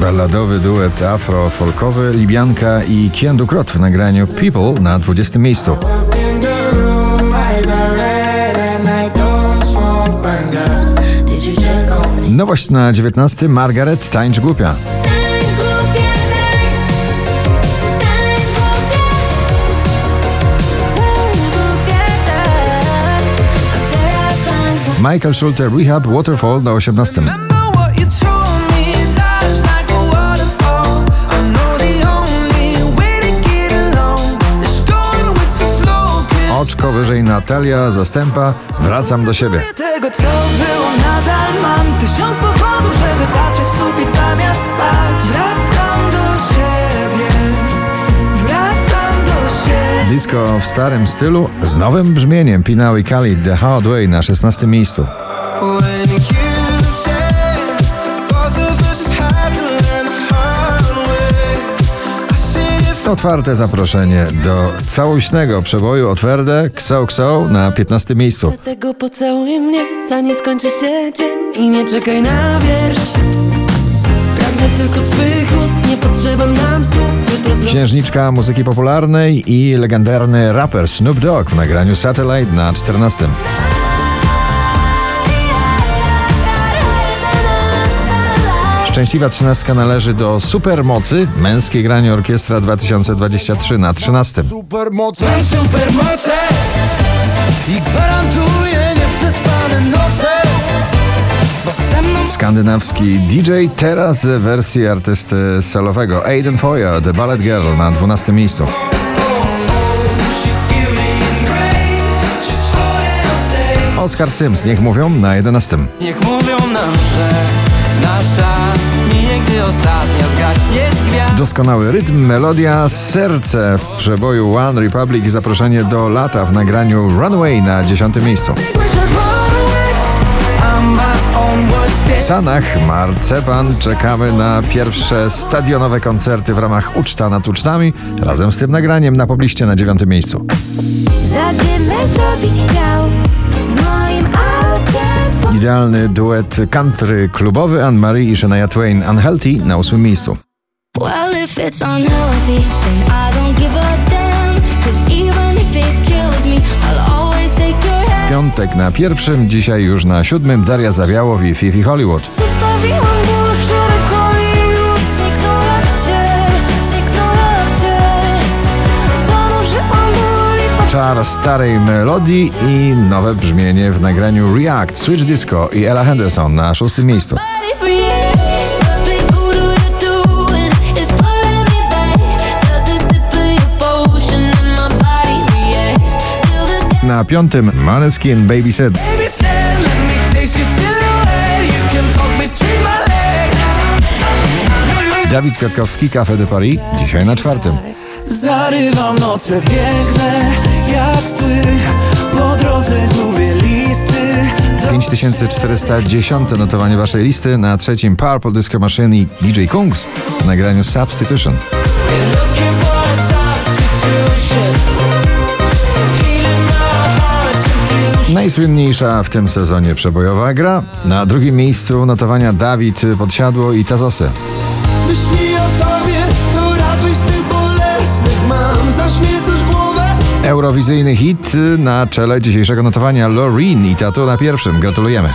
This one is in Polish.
Balladowy duet afro-folkowy Libianka i Kian Krot w nagraniu People na 20 miejscu. Nowość na 19 Margaret Tańcz Głupia. Michael Schulte Rehab Waterfall na 18. Oczko wyżej Natalia Zastępa Wracam do siebie. Tego co było nadal mam tysiąc powodów, żeby patrzeć w sufit zamiast spać. Wracam do siebie, wracam do siebie. Disco w starym stylu z nowym brzmieniem Pinał i Khalid The Hard Way na 16 miejscu. Otwarte zaproszenie do całośnego przeboju Otwerde Ksą Ksą na 15 miejscu. Dlatego pocałuj mnie, zanim skończy się dzień i nie czekaj na wiersz. Pragnę tylko twych ust, nie potrzeba nam słów. Księżniczka muzyki popularnej i legendarny raper Snoop Dogg w nagraniu Satellite na 14. Szczęśliwa trzynastka należy do supermocy męskiej granie orkiestra 2023 na 13. Supermoce supermoce I gwarantuję nieprzespane noce Skandynawski DJ teraz w wersji artysty solowego Aiden Foya The Ballet Girl na 12 miejscu. Oskar Cyms, niech mówią na 11. Niech mówią nam, że ostatnia zgaśnie z gwiazd. Doskonały rytm, melodia, serce w przeboju One Republic i zaproszenie do lata w nagraniu Runway na 10 miejscu. W Sanach Marcepan czekamy na pierwsze stadionowe koncerty w ramach Uczta nad Ucztami razem z tym nagraniem na pobliście na 9 miejscu. Zadymę zrobić chciał aucie. Idealny duet country klubowy Anne-Marie i Shania Twain Unhealthy na 8 miejscu. Well, if it's unhealthy, then I don't give a damn. Cause even if it kills me, I'll always take your hand. Piątek na pierwszym, dzisiaj już na siódmym Daria Zawiałow i Fifi Hollywood. Zostawiłam Czar starej melodii i nowe brzmienie w nagraniu React, Switch Disco i Ella Henderson na szóstym miejscu. Na piątym Maneskin Baby Said. Baby said, let me taste your silhouette You can talk between my legs Dawid Kwiatkowski, Café de Paris, dzisiaj na czwartym. Zarywam noce piękne, jak sły Po drodze gubię listy do 5410 notowanie waszej listy, na trzecim Purple Disco Machine i DJ Kungs w nagraniu Substitution. Najsłynniejsza w tym sezonie przebojowa gra. Na drugim miejscu notowania Dawid Podsiadło i Tazosy. Myśli o tobie, to raczej z tych bolesnych mam Zaśmiecasz głowę Eurowizyjny hit na czele dzisiejszego notowania Loreen i Tato na pierwszym. Gratulujemy.